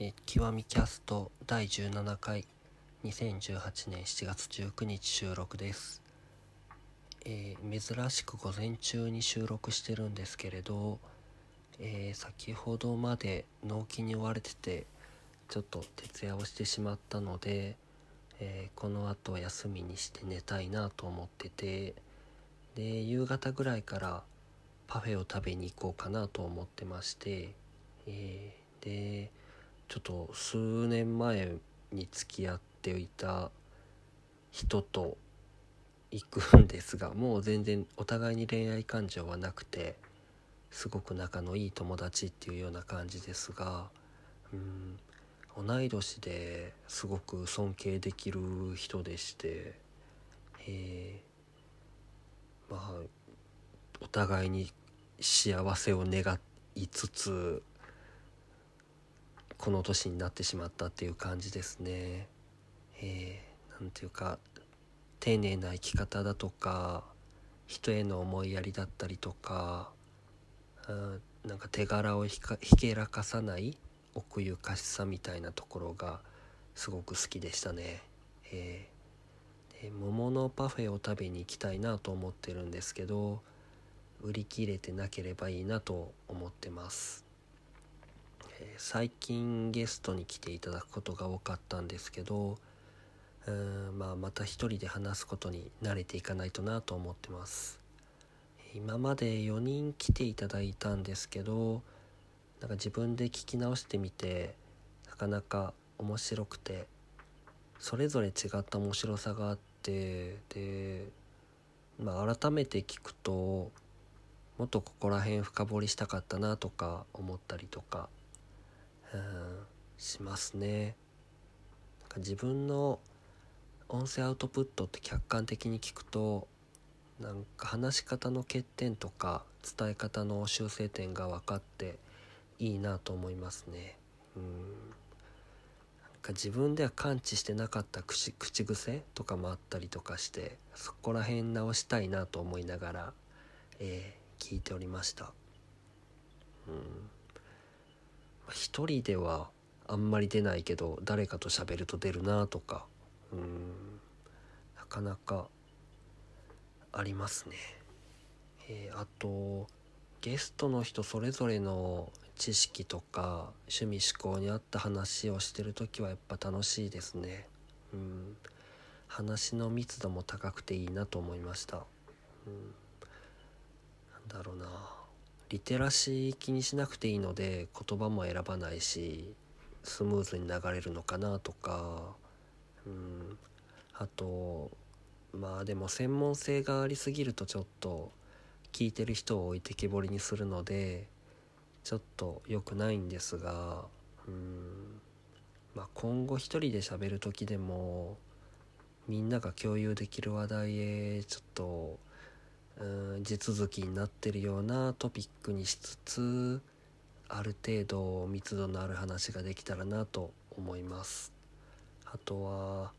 えー、極みキャスト第17回2018年7月19日収録です、えー、珍しく午前中に収録してるんですけれど、えー、先ほどまで納期に追われててちょっと徹夜をしてしまったので、えこの後休みにして寝たいなと思っててで夕方ぐらいからパフェを食べに行こうかなと思ってまして、えでちょっと数年前に付き合っていた人と行くんですがもう全然お互いに恋愛感情はなくてすごく仲のいい友達っていうような感じですがうん同い年ですごく尊敬できる人でしてえ、まあお互いに幸せを願いつつこの年になってしまったっていう感じですね。えー、なんていうか丁寧な生き方だとか人への思いやりだったりとかあなんか手柄をひけらかさない奥ゆかしさみたいなところがすごく好きでしたね。えー、桃のパフェを食べに行きたいなと思ってるんですけど売り切れてなければいいなと思ってます。え最近ゲストに来ていただくことが多かったんですけどうーん、まあ、また一人で話すことに慣れていかないとなと思ってます。今まで4人来ていただいたんですけどなんか自分で聞き直してみてなかなか面白くてそれぞれ違った面白さがあってで、まあ、改めて聞くともっとここら辺深掘りしたかったなとか思ったりとかうんしますね。なんか自分の音声アウトプットって客観的に聞くとなんか話し方の欠点とか伝え方の修正点が分かっていいなと思いますね。うんなんか自分では感知してなかった口口癖とかもあったりとかしてそこら辺直したいなと思いながら、えー、聞いておりました。うん一人ではあんまり出ないけど誰かと喋ると出るなとかうんなかなかありますね。えー、あとゲストの人それぞれの知識とか趣味思考に合った話をしてる時はやっぱ楽しいですね。うん話の密度も高くていいなと思いました。うん、なんだろうなリテラシー気にしなくていいので言葉も選ばないしスムーズに流れるのかなとか。うん。あとまあでも専門性がありすぎるとちょっと聞いてる人を置いてけぼりにするのでちょっと良くないんですが。うん。まあ今後一人で喋る時でもみんなが共有できる話題へちょっとうん地続きになってるようなトピックにしつつある程度密度のある話ができたらなと思いますあとは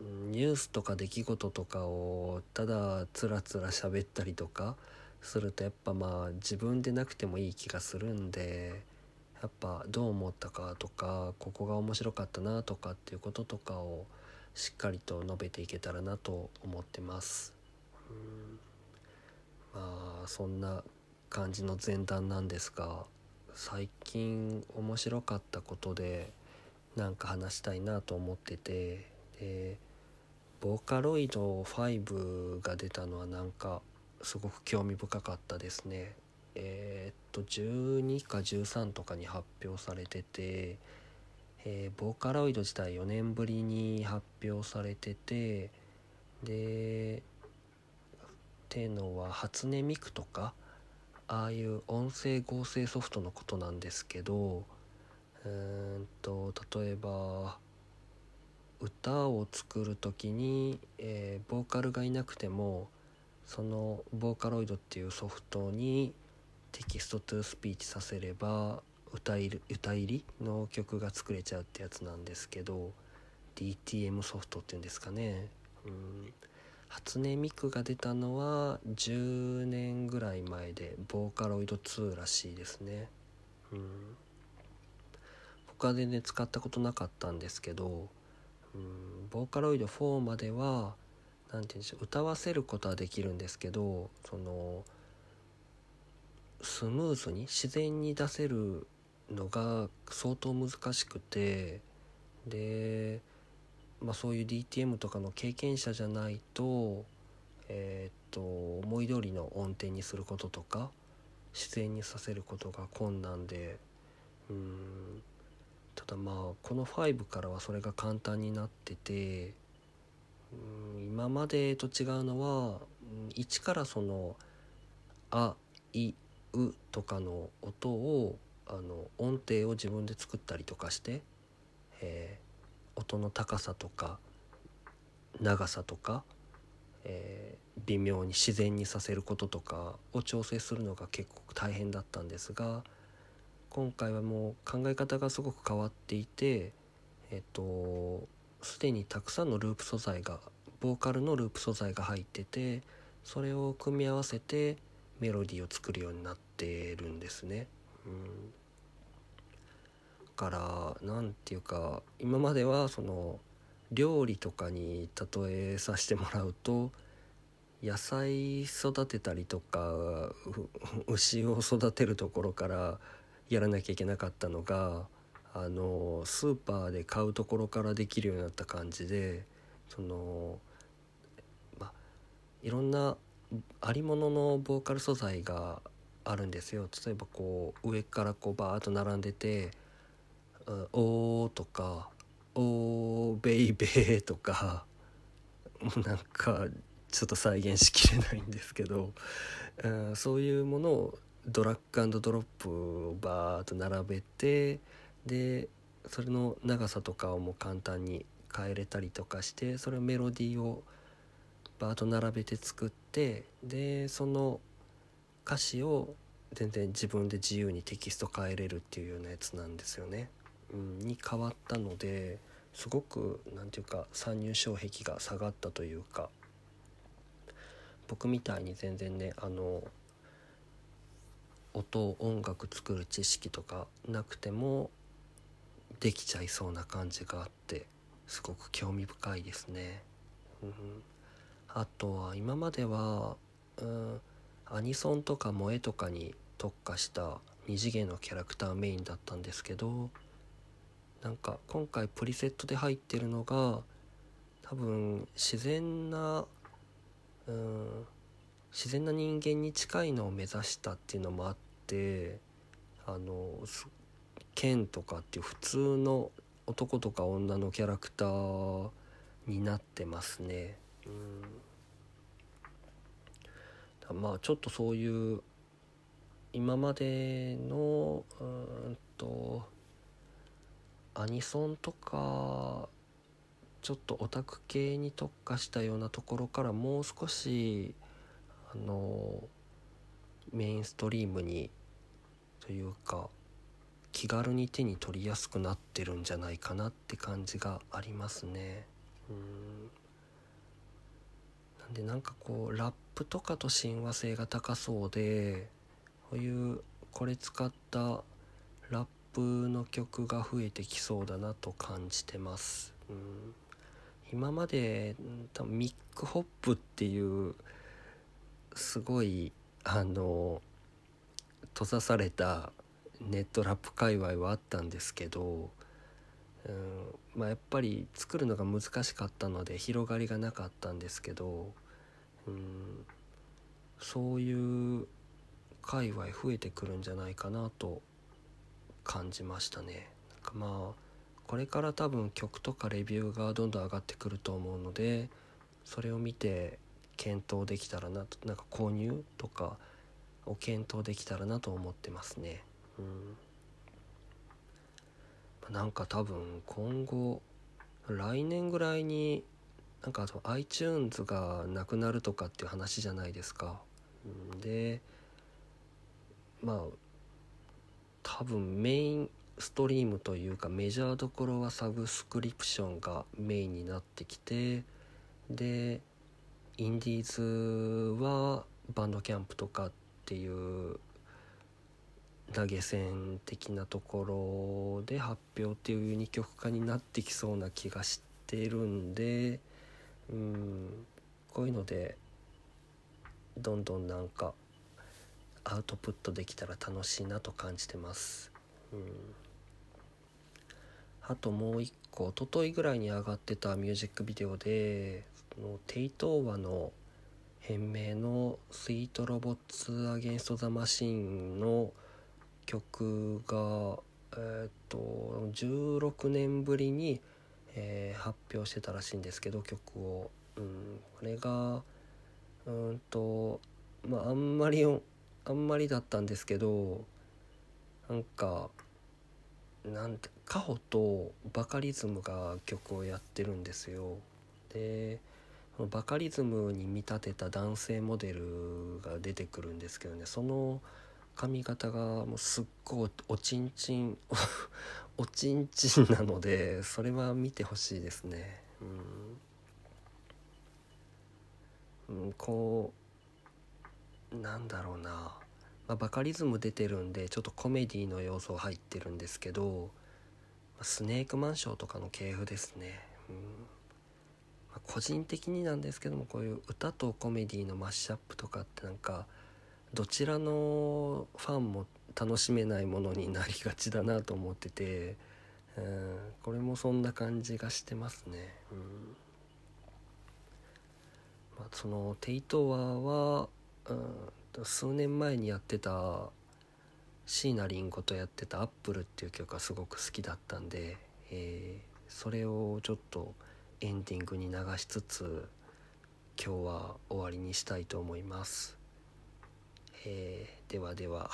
ニュースとか出来事とかをただつらつら喋ったりとかするとやっぱまあ自分でなくてもいい気がするんでやっぱどう思ったかとかここが面白かったなとかっていうこととかをしっかりと述べていけたらなと思ってます。まあそんな感じの前段なんですが最近面白かったことでなんか話したいなと思っててでボーカロイド5が出たのはなんかすごく興味深かったですね。えー、っと12か13とかに発表されてて、えー、ボーカロイド自体4年ぶりに発表されててでっていうのは初音ミクとかああいう音声合成ソフトのことなんですけどうーんと例えば歌を作る時に、えー、ボーカルがいなくてもそのボーカロイドっていうソフトに text to speech させれば歌い歌入りの曲が作れちゃうってやつなんですけど DTM ソフトっていうんですかね。うん初音ミクが出たのは10年ぐらい前でボーカロイド2らしいですね。うん。僕は全然使ったことなかったんですけどうんボーカロイド4までは何て言うんでしょう歌わせることはできるんですけどそのスムーズに自然に出せるのが相当難しくてで、まあ、そういう DTM とかの経験者じゃないとえー、っと思い通りの音程にすることとか自然にさせることが困難でうんただまあこの5からはそれが簡単になっててうん今までと違うのは一からその「あ」「い」「う」とかの音をあの音程を自分で作ったりとかして、えー、音の高さとか長さとか、えー、微妙に自然にさせることとかを調整するのが結構大変だったんですが今回はもう考え方がすごく変わっていてえっとすでにたくさんのループ素材がボーカルのループ素材が入っててそれを組み合わせてメロディーを作るようになってるんですね。うんから何て言うか今まではその料理とかに例えさせてもらうと野菜育てたりとか牛を育てるところからやらなきゃいけなかったのがあのスーパーで買うところからできるようになった感じでそのまいろんなありもののボーカル素材があるんですよ。例えばこう上からこうバーッと並んでて「おー」とか「おーベイベー」とかもうなんかちょっと再現しきれないんですけど、うん、そういうものをドラッグドロップをバーッと並べてでそれの長さとかをもう簡単に変えれたりとかしてそれをメロディーをバーッと並べて作ってでその歌詞を全然自分で自由にテキスト変えれるっていうようなやつなんですよね。に変わったのですごく何て言うか参入障壁が下がったというか僕みたいに全然ねあの音音楽作る知識とかなくてもできちゃいそうな感じがあってすごく興味深いですね。うん、あとは今までは、うん、アニソンとか萌えとかに特化した二次元のキャラクターメインだったんですけどなんか今回プリセットで入ってるのが多分自然なうん自然な人間に近いのを目指したっていうのもあってあの剣とかっていう普通の男とか女のキャラクターになってますね。うんまあちょっとそういう今までのうんとアニソンとかちょっとオタク系に特化したようなところからもう少しあのメインストリームにというか気軽に手に取りやすくなってるんじゃないかなって感じがありますね。うんなんでなんかこうラップとかと親和性が高そうでこういうこれ使ったプの曲が増えてきそうだなと感じてます。うん、今まで多分ミックホップっていうすごいあの閉ざされたネットラップ界隈はあったんですけど、うん、まあやっぱり作るのが難しかったので広がりがなかったんですけど、うん、そういう界隈増えてくるんじゃないかなと感じましたね。なんかまあこれから多分曲とかレビューがどんどん上がってくると思うのでそれを見て検討できたらなとなんか購入とかを検討できたらなと思ってますね。うん、なんか多分今後来年ぐらいになんかあと iTunes がなくなるとかっていう話じゃないですか。でまあ多分メインストリームというかメジャーどころはサブスクリプションがメインになってきてでインディーズはバンドキャンプとかっていう投げ銭的なところで発表っていう二極化になってきそうな気がしてるんでうんこういうのでどんどんなんかアウトプットできたら楽しいなと感じてます。うん。あともう一個一昨日ぐらいに上がってたミュージックビデオでそのテイトーワの変名の「スイートロボッツ・アゲンスト・ザ・マシン」の曲がえっ、と16年ぶりに、えー、発表してたらしいんですけど曲を、うん、これがうんとまああんまりあんまりだったんですけどなんかなんてカホとバカリズムが曲をやってるんですよ。でバカリズムに見立てた男性モデルが出てくるんですけどねその髪型がもうすっごいおちんちん おちんちんなのでそれは見てほしいですね。うん、うん、こうなんだろうな。まあ、バカリズム出てるんでちょっとコメディの要素入ってるんですけど、スネークマンションとかの系譜ですね、うん。まあ、個人的になんですけどもこういう歌とコメディのマッシュアップとかってなんかどちらのファンも楽しめないものになりがちだなと思ってて、うん、これもそんな感じがしてますね。うん。まあ、そのテイトワは、うん数年前にやってた椎名林檎とやってた「アップルっていう曲がすごく好きだったんで、えー、それをちょっとエンディングに流しつつ今日は終わりにしたいと思います。えー、ではでは。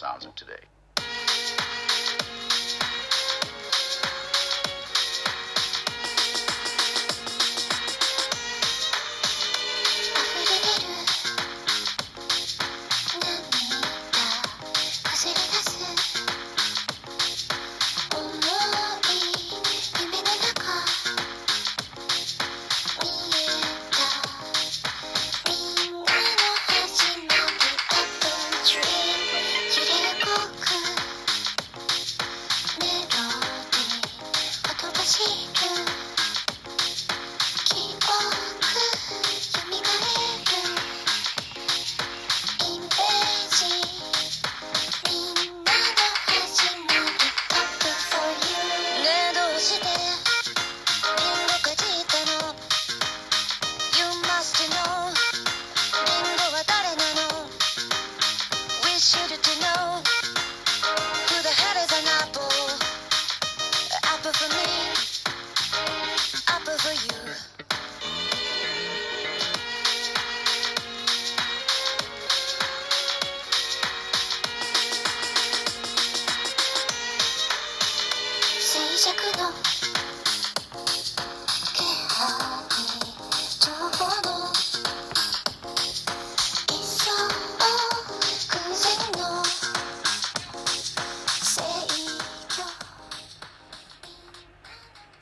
Sounds of today.